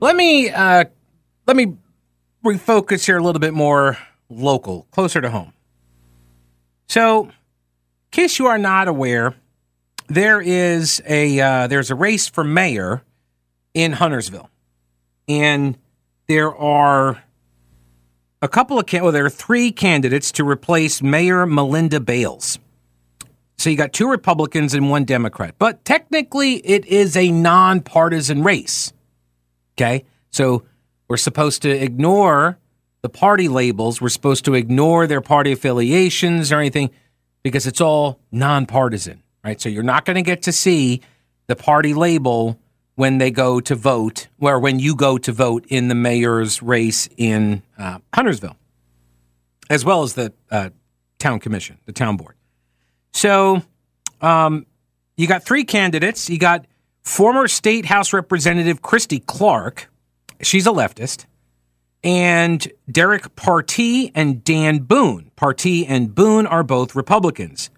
Let me uh, let me refocus here a little bit more local, closer to home. So, in case you are not aware, there is a uh, there's a race for mayor in Huntersville, and there are a couple of well, there are three candidates to replace Mayor Melinda Bales. So you got two Republicans and one Democrat, but technically it is a nonpartisan race. Okay. So we're supposed to ignore the party labels. We're supposed to ignore their party affiliations or anything because it's all nonpartisan, right? So you're not going to get to see the party label when they go to vote, or when you go to vote in the mayor's race in uh, Huntersville, as well as the uh, town commission, the town board. So um, you got three candidates. You got former state House Representative Christy Clark. She's a leftist. And Derek Partee and Dan Boone. Partee and Boone are both Republicans.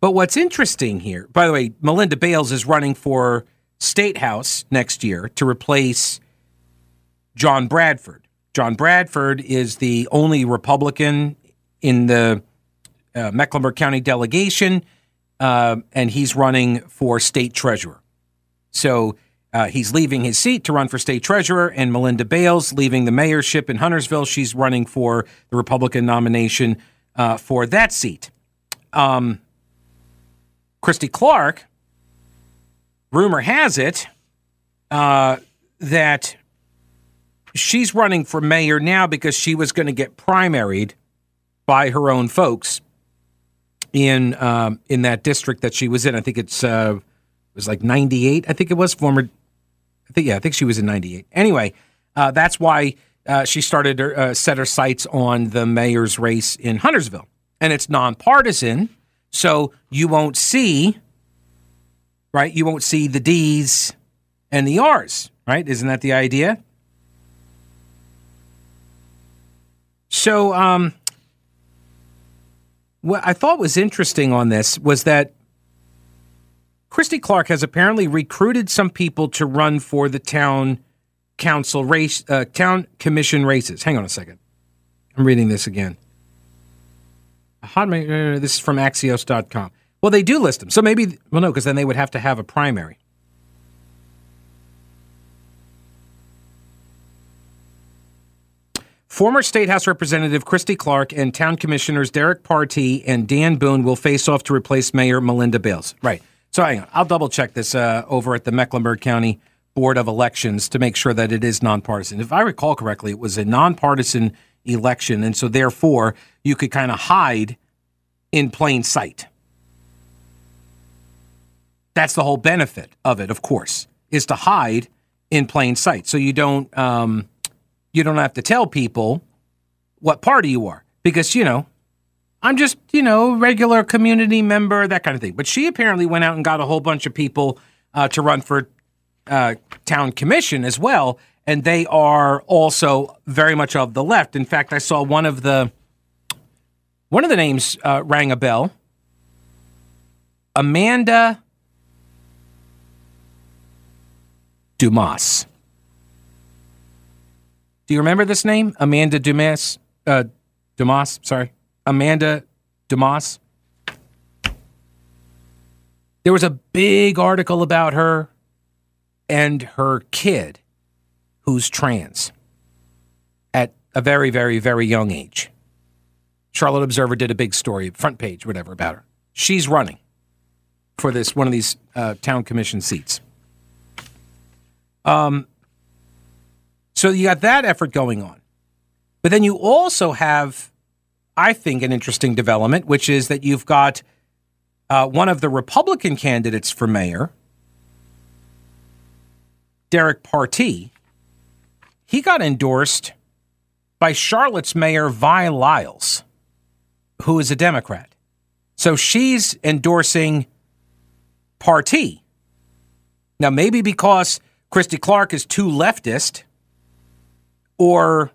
But what's interesting here, by the way, Melinda Bales is running for state house next year to replace John Bradford. John Bradford is the only Republican in the uh, Mecklenburg County delegation uh, and he's running for state treasurer. So uh, he's leaving his seat to run for state treasurer, and Melinda Bales leaving the mayorship in Huntersville. She's running for the Republican nomination uh, for that seat. Um, Christy Clark, rumor has it uh, that she's running for mayor now because she was going to get primaried by her own folks in um, in that district that she was in. I think it's uh, it was like 98. I think it was former. I think yeah, I think she was in 98. Anyway, uh, that's why uh, she started her, uh, set her sights on the mayor's race in Huntersville, and it's nonpartisan, so you won't see right. You won't see the D's and the R's. Right? Isn't that the idea? So, um, what I thought was interesting on this was that Christy Clark has apparently recruited some people to run for the town council race, uh, town commission races. Hang on a second. I'm reading this again. Uh, this is from Axios.com. Well, they do list them. So maybe, well, no, because then they would have to have a primary. Former State House Representative Christy Clark and Town Commissioners Derek Partee and Dan Boone will face off to replace Mayor Melinda Bales. Right. So hang on. I'll double check this uh, over at the Mecklenburg County Board of Elections to make sure that it is nonpartisan. If I recall correctly, it was a nonpartisan election, and so therefore you could kind of hide in plain sight. That's the whole benefit of it, of course, is to hide in plain sight, so you don't. Um, you don't have to tell people what party you are because, you know, I'm just, you know, regular community member, that kind of thing. But she apparently went out and got a whole bunch of people uh, to run for uh, town commission as well. And they are also very much of the left. In fact, I saw one of the one of the names uh, rang a bell. Amanda Dumas. Do you remember this name? Amanda Dumas? Uh, Dumas, sorry. Amanda Dumas. There was a big article about her and her kid who's trans at a very, very, very young age. Charlotte Observer did a big story, front page, whatever, about her. She's running for this one of these uh, town commission seats. Um, so you got that effort going on. But then you also have, I think, an interesting development, which is that you've got uh, one of the Republican candidates for mayor, Derek Partee, he got endorsed by Charlotte's mayor Vi Lyles, who is a Democrat. So she's endorsing Partee. Now, maybe because Christy Clark is too leftist, or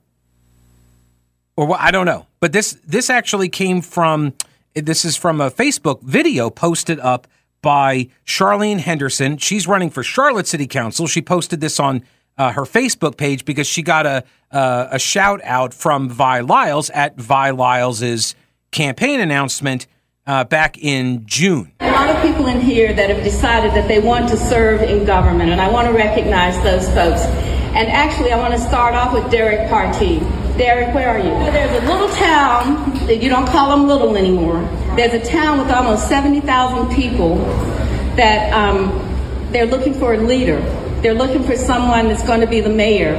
or what I don't know. But this this actually came from this is from a Facebook video posted up by Charlene Henderson. She's running for Charlotte City Council. She posted this on uh, her Facebook page because she got a uh, a shout out from Vi Lyles at Vi Lyles's campaign announcement uh, back in June. A lot of people in here that have decided that they want to serve in government, and I want to recognize those folks. And actually, I want to start off with Derek Partee. Derek, where are you? There's a little town that you don't call them little anymore. There's a town with almost 70,000 people that um, they're looking for a leader. They're looking for someone that's going to be the mayor.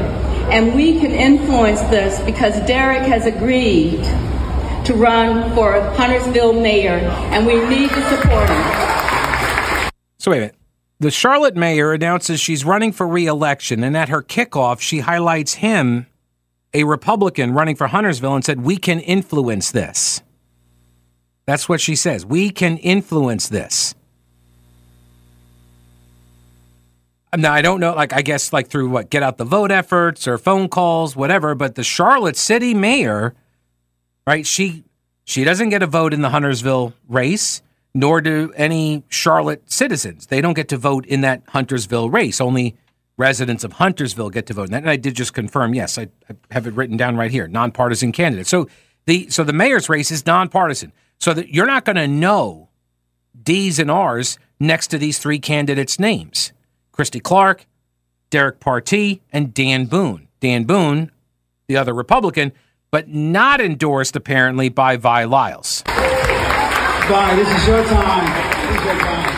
And we can influence this because Derek has agreed to run for Huntersville mayor, and we need to support him. So, wait a minute. The Charlotte mayor announces she's running for re-election, and at her kickoff, she highlights him, a Republican running for Huntersville, and said, "We can influence this." That's what she says. We can influence this. Now I don't know, like I guess like through what get out the vote efforts or phone calls, whatever. But the Charlotte City mayor, right? She she doesn't get a vote in the Huntersville race nor do any Charlotte citizens. They don't get to vote in that Huntersville race. Only residents of Huntersville get to vote in that. And I did just confirm, yes, I, I have it written down right here, nonpartisan candidate. So the so the mayor's race is nonpartisan. So that you're not going to know D's and R's next to these three candidates' names: Christy Clark, Derek Partee, and Dan Boone. Dan Boone, the other Republican, but not endorsed apparently by Vi Lyles. This is your time. This is your time.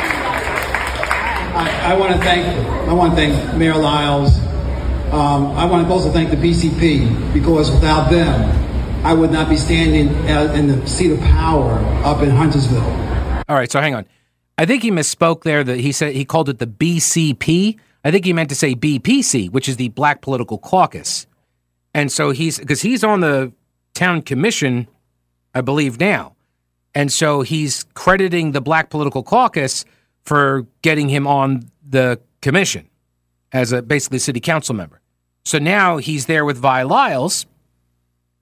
I, I want to thank I want to thank Mayor Lyles. Um, I want to also thank the BCP because without them, I would not be standing in the seat of power up in Huntersville. All right, so hang on. I think he misspoke there. That he said he called it the BCP. I think he meant to say BPC, which is the Black Political Caucus. And so he's because he's on the town commission, I believe now. And so he's crediting the Black Political Caucus for getting him on the commission as a basically city council member. So now he's there with Vi Lyles,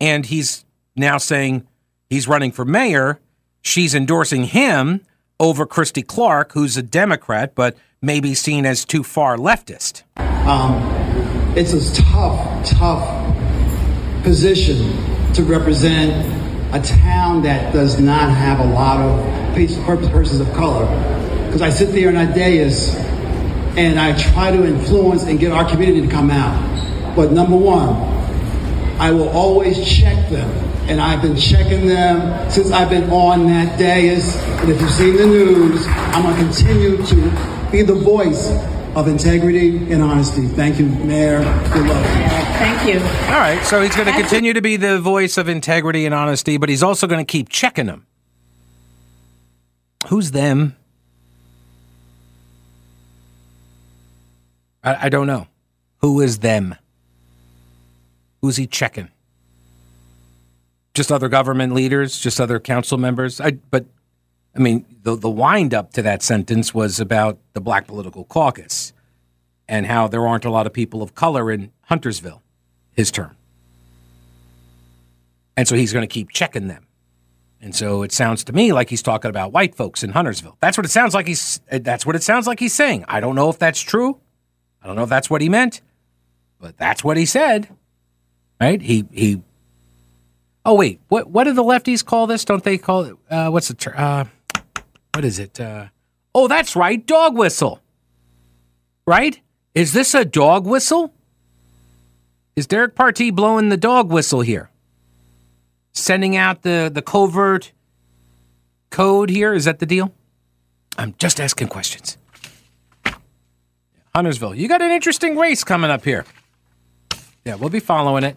and he's now saying he's running for mayor. She's endorsing him over Christy Clark, who's a Democrat, but maybe seen as too far leftist. Um, it's a tough, tough position to represent a town that does not have a lot of persons of color. Because I sit there and I dais and I try to influence and get our community to come out. But number one, I will always check them. And I've been checking them since I've been on that dais. And if you've seen the news, I'm going to continue to be the voice of integrity and honesty. Thank you, Mayor. Good luck. Thank you. All right, so he's going to continue to be the voice of integrity and honesty, but he's also going to keep checking them. Who's them? I, I don't know. Who is them? Who's he checking? Just other government leaders, just other council members. I, but I mean, the the wind up to that sentence was about the Black Political Caucus and how there aren't a lot of people of color in Huntersville. His term, and so he's going to keep checking them. And so it sounds to me like he's talking about white folks in Huntersville. That's what it sounds like he's. That's what it sounds like he's saying. I don't know if that's true. I don't know if that's what he meant, but that's what he said. Right? He he. Oh wait, what what do the lefties call this? Don't they call it? Uh, what's the term? Uh, what is it? Uh, oh, that's right, dog whistle. Right? Is this a dog whistle? Is Derek Partee blowing the dog whistle here? Sending out the, the covert code here? Is that the deal? I'm just asking questions. Huntersville, you got an interesting race coming up here. Yeah, we'll be following it.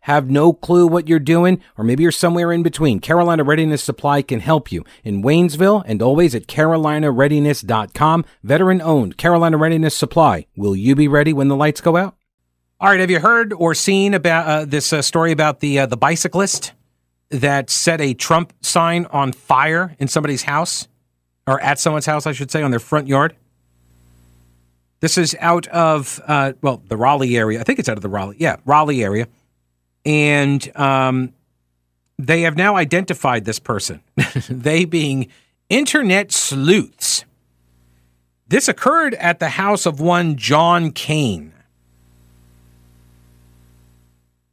have no clue what you're doing, or maybe you're somewhere in between, Carolina Readiness Supply can help you in Waynesville and always at carolinareadiness.com. Veteran owned Carolina Readiness Supply. Will you be ready when the lights go out? All right, have you heard or seen about uh, this uh, story about the uh, the bicyclist that set a Trump sign on fire in somebody's house or at someone's house, I should say, on their front yard? This is out of uh, well, the Raleigh area. I think it's out of the Raleigh, yeah, Raleigh area and um, they have now identified this person, they being internet sleuths. This occurred at the house of one John Kane.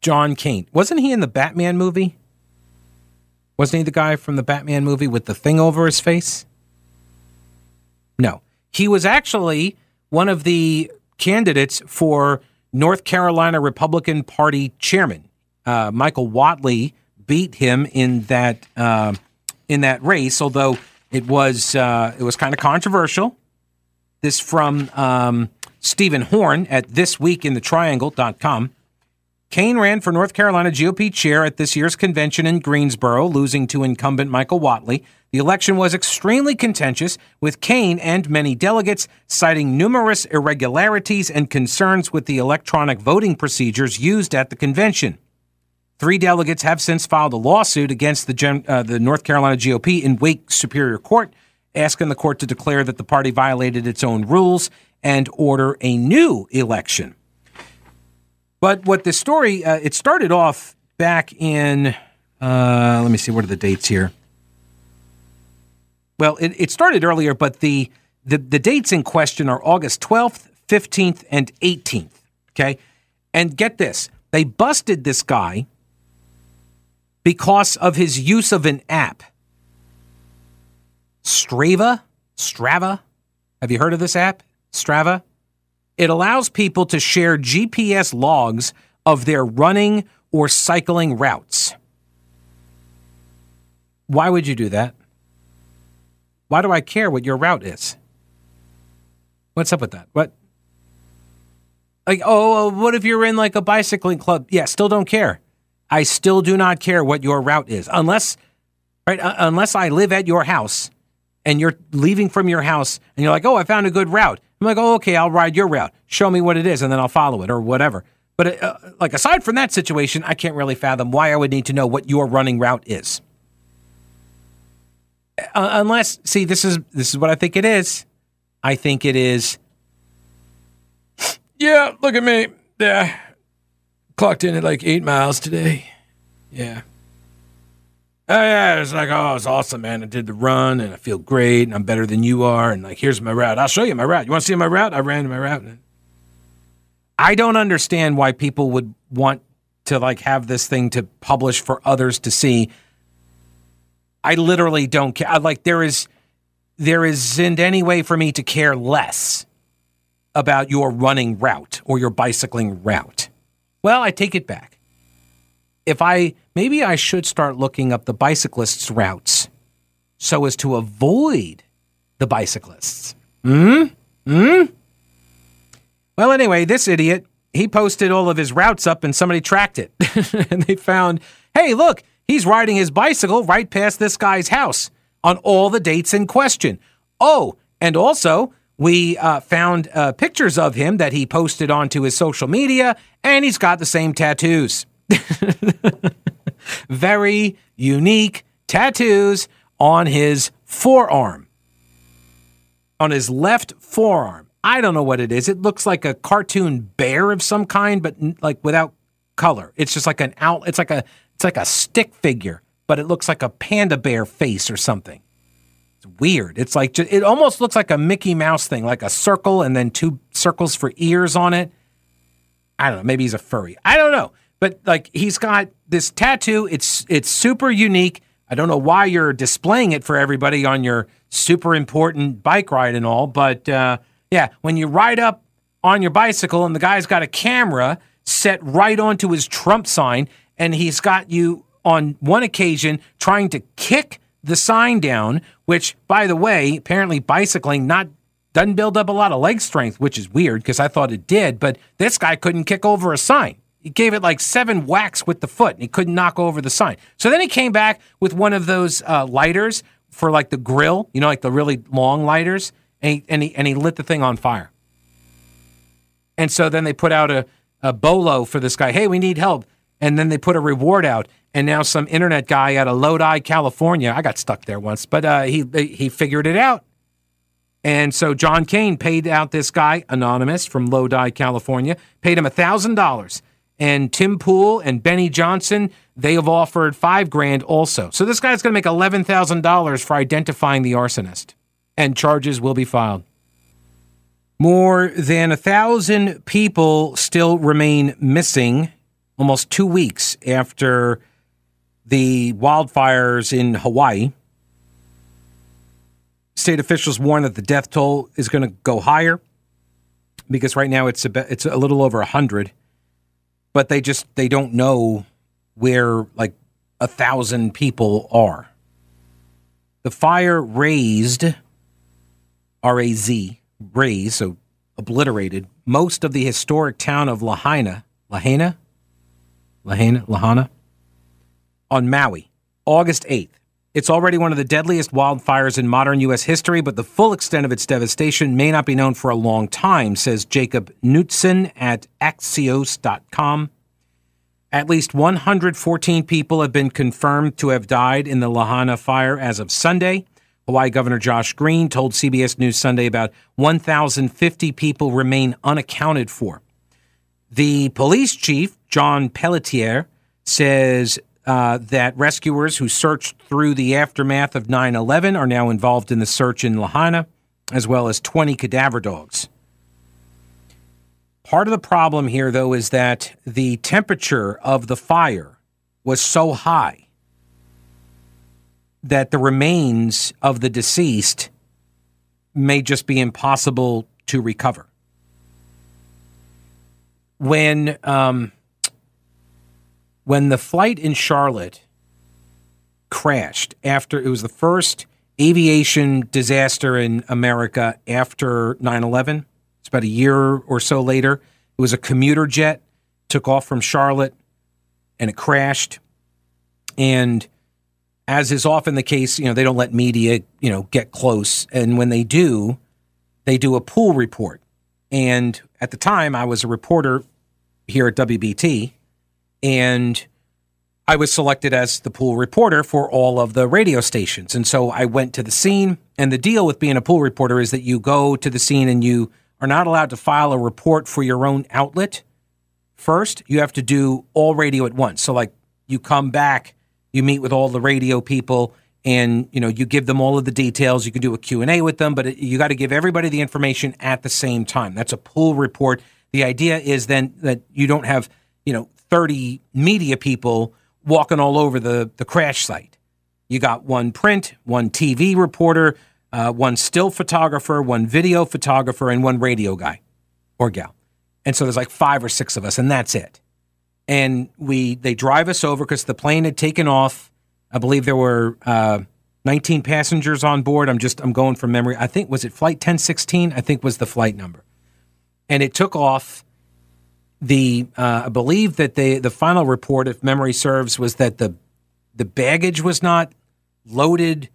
John Kane. Wasn't he in the Batman movie? Wasn't he the guy from the Batman movie with the thing over his face? No. He was actually one of the candidates for North Carolina Republican Party chairman uh, Michael Whatley beat him in that uh, in that race, although it was uh, it was kind of controversial. This from um, Stephen Horn at thisweekinthetriangle.com. Kane ran for North Carolina GOP chair at this year's convention in Greensboro, losing to incumbent Michael Whatley. The election was extremely contentious, with Kane and many delegates citing numerous irregularities and concerns with the electronic voting procedures used at the convention. Three delegates have since filed a lawsuit against the, uh, the North Carolina GOP in Wake Superior Court, asking the court to declare that the party violated its own rules and order a new election. But what this story, uh, it started off back in, uh, let me see, what are the dates here? Well, it, it started earlier, but the, the, the dates in question are August 12th, 15th, and 18th. Okay. And get this they busted this guy because of his use of an app. Strava? Strava? Have you heard of this app? Strava? It allows people to share GPS logs of their running or cycling routes. Why would you do that? Why do I care what your route is? What's up with that? What? Like, oh, uh, what if you're in like a bicycling club? Yeah, still don't care. I still do not care what your route is, unless right uh, unless I live at your house and you're leaving from your house and you're like, "Oh, I found a good route." I'm like, "Oh, okay, I'll ride your route. Show me what it is, and then I'll follow it or whatever." But uh, like aside from that situation, I can't really fathom why I would need to know what your running route is. Uh, unless, see, this is this is what I think it is. I think it is. Yeah, look at me. Yeah, Clocked in at like eight miles today. Yeah. Oh yeah, it's like oh, it's awesome, man. I did the run and I feel great and I'm better than you are. And like, here's my route. I'll show you my route. You want to see my route? I ran my route. I don't understand why people would want to like have this thing to publish for others to see. I literally don't care. I, like there is there isn't any way for me to care less about your running route or your bicycling route. Well, I take it back. If I maybe I should start looking up the bicyclists' routes so as to avoid the bicyclists. Hmm? Hmm? Well, anyway, this idiot, he posted all of his routes up and somebody tracked it. and they found, hey, look, he's riding his bicycle right past this guy's house on all the dates in question. Oh, and also, we uh, found uh, pictures of him that he posted onto his social media, and he's got the same tattoos. Very unique tattoos on his forearm. On his left forearm. I don't know what it is. It looks like a cartoon bear of some kind, but like without color. It's just like an out. It's like a it's like a stick figure, but it looks like a panda bear face or something. Weird. It's like it almost looks like a Mickey Mouse thing, like a circle and then two circles for ears on it. I don't know. Maybe he's a furry. I don't know. But like he's got this tattoo. It's it's super unique. I don't know why you're displaying it for everybody on your super important bike ride and all, but uh, yeah, when you ride up on your bicycle and the guy's got a camera set right onto his Trump sign, and he's got you on one occasion trying to kick the sign down, which, by the way, apparently bicycling not doesn't build up a lot of leg strength, which is weird because I thought it did, but this guy couldn't kick over a sign. He gave it like seven whacks with the foot and he couldn't knock over the sign. So then he came back with one of those uh, lighters for like the grill, you know, like the really long lighters, and he, and he, and he lit the thing on fire. And so then they put out a, a bolo for this guy. Hey, we need help. And then they put a reward out and now some internet guy out of Lodi, California. I got stuck there once, but uh, he he figured it out. And so John Kane paid out this guy, anonymous from Lodi, California, paid him thousand dollars. And Tim Pool and Benny Johnson, they have offered five grand also. So this guy's going to make eleven thousand dollars for identifying the arsonist, and charges will be filed. More than a thousand people still remain missing, almost two weeks after the wildfires in Hawaii. State officials warn that the death toll is going to go higher because right now it's a, it's a little over 100 but they just they don't know where like a thousand people are. The fire razed r-a-z razed so obliterated most of the historic town of lahaina lahaina? Lahaina? Lahana on Maui, August 8th. It's already one of the deadliest wildfires in modern U.S. history, but the full extent of its devastation may not be known for a long time, says Jacob Knutson at Axios.com. At least 114 people have been confirmed to have died in the Lahaina fire as of Sunday. Hawaii Governor Josh Green told CBS News Sunday about 1,050 people remain unaccounted for. The police chief, John Pelletier, says uh, that rescuers who searched through the aftermath of 9 11 are now involved in the search in Lahaina, as well as 20 cadaver dogs. Part of the problem here, though, is that the temperature of the fire was so high that the remains of the deceased may just be impossible to recover. When um, when the flight in Charlotte crashed after it was the first aviation disaster in America after 9 11. It's about a year or so later. It was a commuter jet, took off from Charlotte, and it crashed. And as is often the case, you know, they don't let media, you know, get close. And when they do, they do a pool report. And at the time, I was a reporter here at WBT and I was selected as the pool reporter for all of the radio stations. And so I went to the scene. And the deal with being a pool reporter is that you go to the scene and you are not allowed to file a report for your own outlet. First, you have to do all radio at once. So like you come back, you meet with all the radio people and you know you give them all of the details you can do a q&a with them but you got to give everybody the information at the same time that's a pool report the idea is then that you don't have you know 30 media people walking all over the, the crash site. You got one print, one TV reporter, uh, one still photographer, one video photographer, and one radio guy or gal. And so there's like five or six of us, and that's it. And we they drive us over because the plane had taken off. I believe there were uh, 19 passengers on board. I'm just I'm going from memory. I think was it flight 1016. I think was the flight number, and it took off the uh, I believe that the the final report, if memory serves, was that the the baggage was not loaded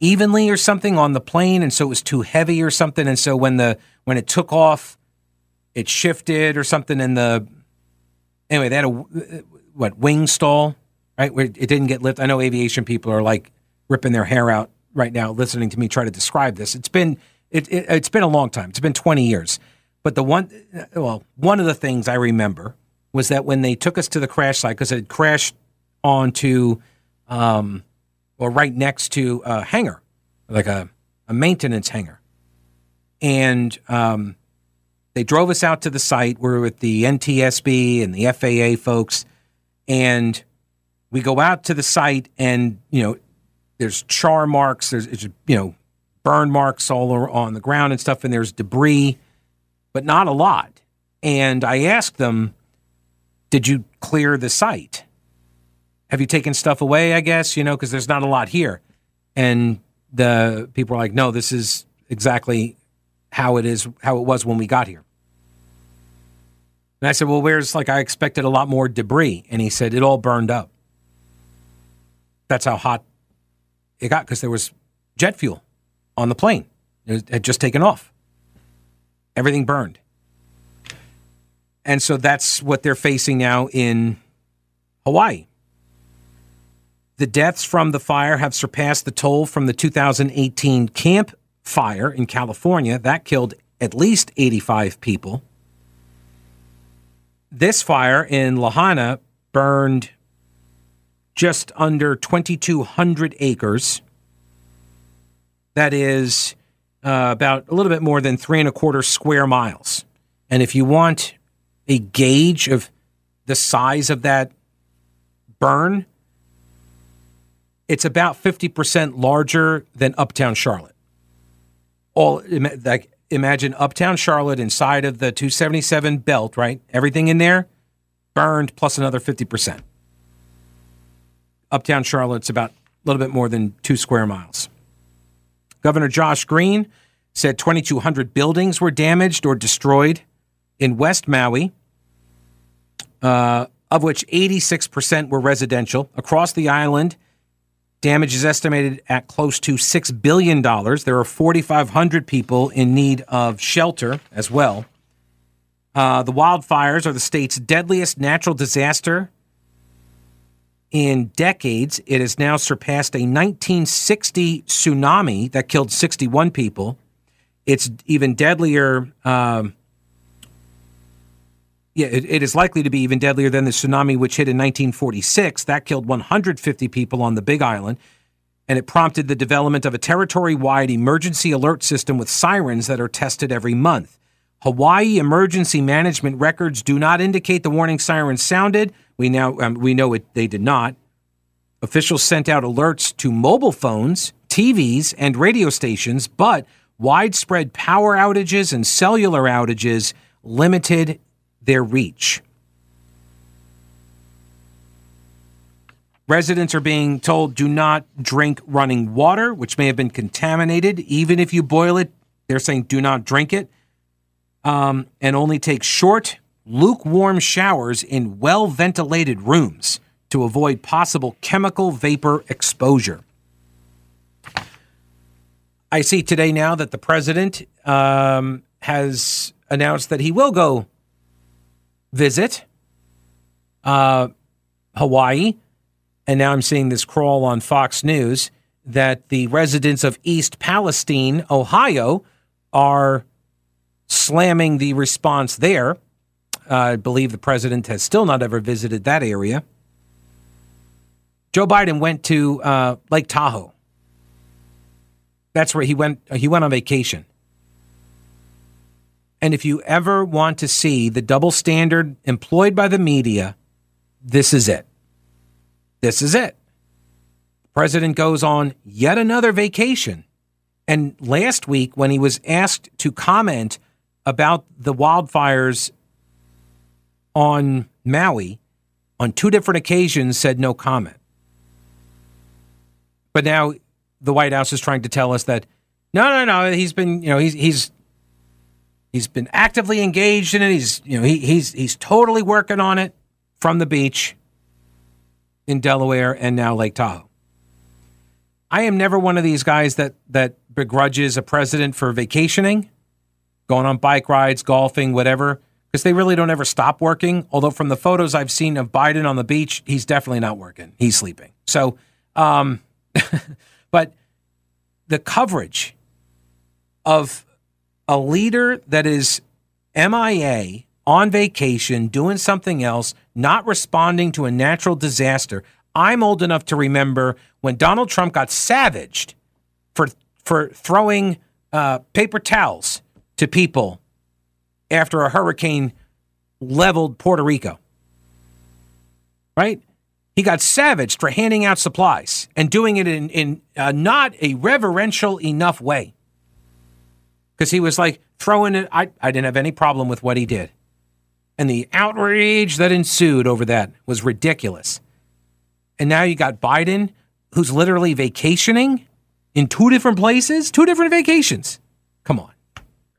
evenly or something on the plane, and so it was too heavy or something. And so when the when it took off, it shifted or something. And the anyway, they had a what wing stall, right? Where it didn't get lifted. I know aviation people are like ripping their hair out right now listening to me try to describe this. It's been it, it it's been a long time. It's been twenty years. But the one, well, one of the things I remember was that when they took us to the crash site, because it crashed onto, um, or right next to a hangar, like a a maintenance hangar. And um, they drove us out to the site. We're with the NTSB and the FAA folks. And we go out to the site, and, you know, there's char marks, there's, you know, burn marks all on the ground and stuff, and there's debris, but not a lot. And I asked them, Did you clear the site? Have you taken stuff away? I guess, you know, because there's not a lot here. And the people were like, No, this is exactly how it is, how it was when we got here. And I said, Well, where's like I expected a lot more debris? And he said, It all burned up. That's how hot it got because there was jet fuel on the plane. It had just taken off. Everything burned. And so that's what they're facing now in Hawaii. The deaths from the fire have surpassed the toll from the 2018 Camp Fire in California. That killed at least 85 people. This fire in Lahaina burned just under 2,200 acres. That is uh, about a little bit more than three and a quarter square miles. And if you want a gauge of the size of that burn, it's about 50% larger than Uptown Charlotte. All like imagine Uptown Charlotte inside of the 277 belt, right? Everything in there burned plus another 50%. Uptown Charlotte's about a little bit more than 2 square miles. Governor Josh Green said 2,200 buildings were damaged or destroyed in West Maui, uh, of which 86% were residential. Across the island, damage is estimated at close to $6 billion. There are 4,500 people in need of shelter as well. Uh, the wildfires are the state's deadliest natural disaster in decades. It has now surpassed a 1960 tsunami that killed 61 people. It's even deadlier. Um, yeah, it, it is likely to be even deadlier than the tsunami which hit in 1946. That killed 150 people on the Big Island, and it prompted the development of a territory wide emergency alert system with sirens that are tested every month. Hawaii emergency management records do not indicate the warning sirens sounded. We now um, we know it they did not. Officials sent out alerts to mobile phones, TVs, and radio stations, but widespread power outages and cellular outages limited their reach. Residents are being told do not drink running water, which may have been contaminated. Even if you boil it, they're saying do not drink it. Um, and only take short, lukewarm showers in well ventilated rooms to avoid possible chemical vapor exposure. I see today now that the president um, has announced that he will go visit uh, Hawaii. And now I'm seeing this crawl on Fox News that the residents of East Palestine, Ohio, are slamming the response there. Uh, I believe the president has still not ever visited that area. Joe Biden went to uh, Lake Tahoe. That's where he went. He went on vacation. And if you ever want to see the double standard employed by the media, this is it. This is it. The president goes on yet another vacation. And last week, when he was asked to comment about the wildfires on Maui, on two different occasions, said no comment. But now the White House is trying to tell us that no, no, no, he's been, you know, he's he's He's been actively engaged in it. He's you know he, he's he's totally working on it from the beach in Delaware and now Lake Tahoe. I am never one of these guys that that begrudges a president for vacationing, going on bike rides, golfing, whatever, because they really don't ever stop working. Although from the photos I've seen of Biden on the beach, he's definitely not working. He's sleeping. So, um, but the coverage of a leader that is MIA on vacation, doing something else, not responding to a natural disaster. I'm old enough to remember when Donald Trump got savaged for for throwing uh, paper towels to people after a hurricane leveled Puerto Rico. Right? He got savaged for handing out supplies and doing it in, in uh, not a reverential enough way. Because he was like throwing it. I, I didn't have any problem with what he did. And the outrage that ensued over that was ridiculous. And now you got Biden, who's literally vacationing in two different places, two different vacations. Come on.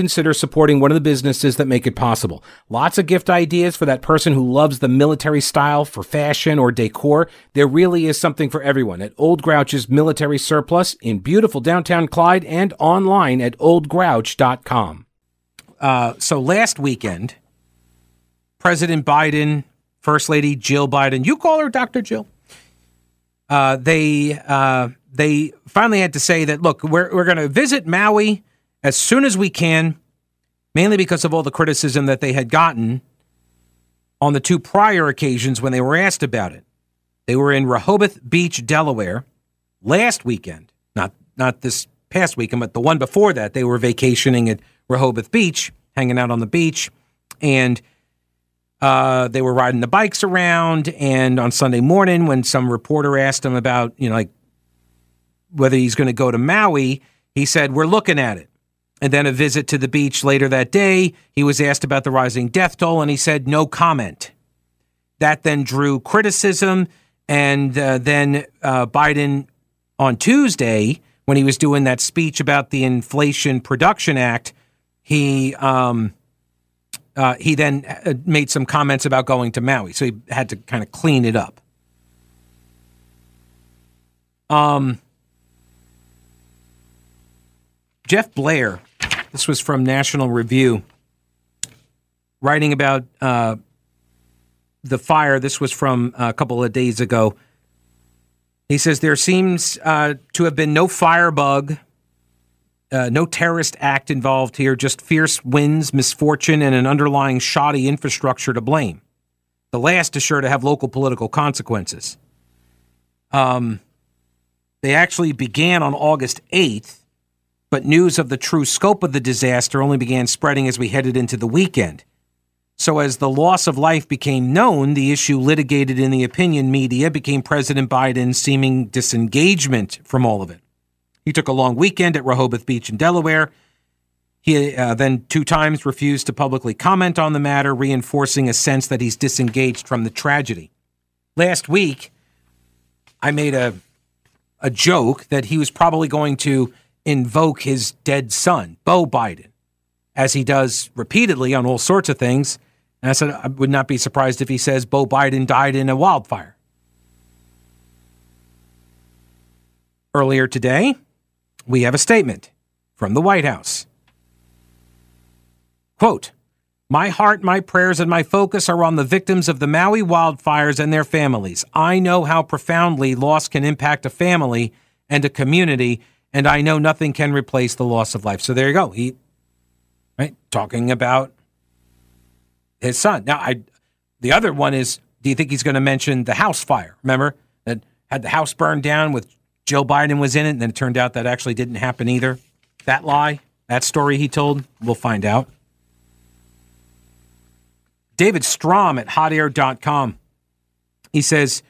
consider supporting one of the businesses that make it possible. Lots of gift ideas for that person who loves the military style for fashion or decor. There really is something for everyone at Old Grouch's Military Surplus in beautiful downtown Clyde and online at oldgrouch.com. Uh, so last weekend, President Biden, First Lady Jill Biden, you call her Dr. Jill. Uh, they uh, they finally had to say that look, we're we're going to visit Maui as soon as we can, mainly because of all the criticism that they had gotten on the two prior occasions when they were asked about it. They were in Rehoboth Beach, Delaware, last weekend. Not not this past weekend, but the one before that. They were vacationing at Rehoboth Beach, hanging out on the beach, and uh, they were riding the bikes around. And on Sunday morning, when some reporter asked him about, you know, like whether he's going to go to Maui, he said, "We're looking at it." And then a visit to the beach later that day. He was asked about the rising death toll, and he said no comment. That then drew criticism, and uh, then uh, Biden on Tuesday, when he was doing that speech about the Inflation Production Act, he um, uh, he then uh, made some comments about going to Maui, so he had to kind of clean it up. Um, Jeff Blehar this was from National Review, writing about uh, the fire. This was from a couple of days ago. He says there seems uh, to have been no firebug, uh, no terrorist act involved here, just fierce winds, misfortune, and an underlying shoddy infrastructure to blame. The last is sure to have local political consequences. Um, they actually began on August 8th but news of the true scope of the disaster only began spreading as we headed into the weekend. So, as the loss of life became known, the issue litigated in the opinion media became President Biden's seeming disengagement from all of it. He took a long weekend at Rehoboth Beach in Delaware. He uh, then two times refused to publicly comment on the matter, reinforcing a sense that he's disengaged from the tragedy. Last week, I made a a joke that he was probably going to invoke his dead son, Beau Biden, as he does repeatedly on all sorts of things. And I said, I would not be surprised if he says Beau Biden died in a wildfire. Earlier today, we have a statement from the White House. Quote, my heart, my prayers, and my focus are on the victims of the Maui wildfires and their families. I know how profoundly loss can impact a family and a community, and I know nothing can replace the loss of life. So there you go. He right talking about his son. Now I the other one is do you think he's going to mention the house fire? Remember that had the house burned down with Joe Biden was in it and then it turned out that actually didn't happen either. That lie, that story he told, we'll find out. David Strom at hotair.com. He says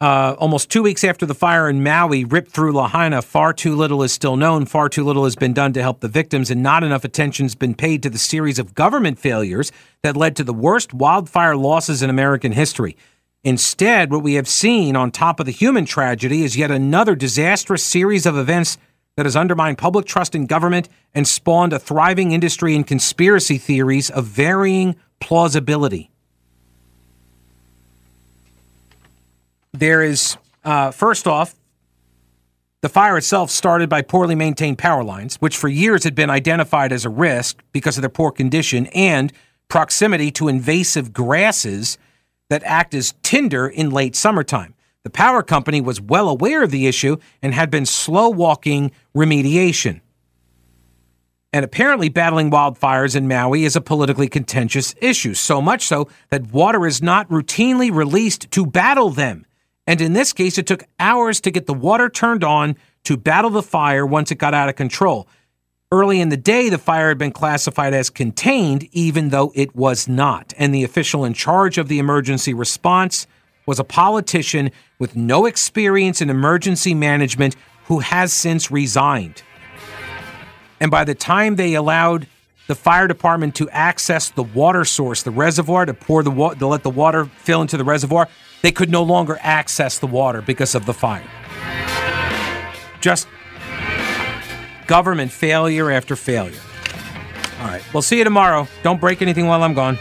uh, almost two weeks after the fire in Maui ripped through Lahaina, far too little is still known. Far too little has been done to help the victims, and not enough attention has been paid to the series of government failures that led to the worst wildfire losses in American history. Instead, what we have seen on top of the human tragedy is yet another disastrous series of events that has undermined public trust in government and spawned a thriving industry in conspiracy theories of varying plausibility. There is, uh, first off, The fire itself started by poorly maintained power lines, which for years had been identified as a risk because of their poor condition and proximity to invasive grasses that act as tinder in late summertime. The power company was well aware of the issue and had been slow walking remediation. And apparently, battling wildfires in Maui is a politically contentious issue, so much so that water is not routinely released to battle them. And in this case, it took hours to get the water turned on to battle the fire once it got out of control. Early in the day, the fire had been classified as contained, even though it was not. And the official in charge of the emergency response was a politician with no experience in emergency management who has since resigned. And by the time they allowed the fire department to access the water source, the reservoir, to pour the water, to let the water fill into the reservoir, they could no longer access the water because of the fire. Just government failure after failure. All right, we'll see you tomorrow. Don't break anything while I'm gone.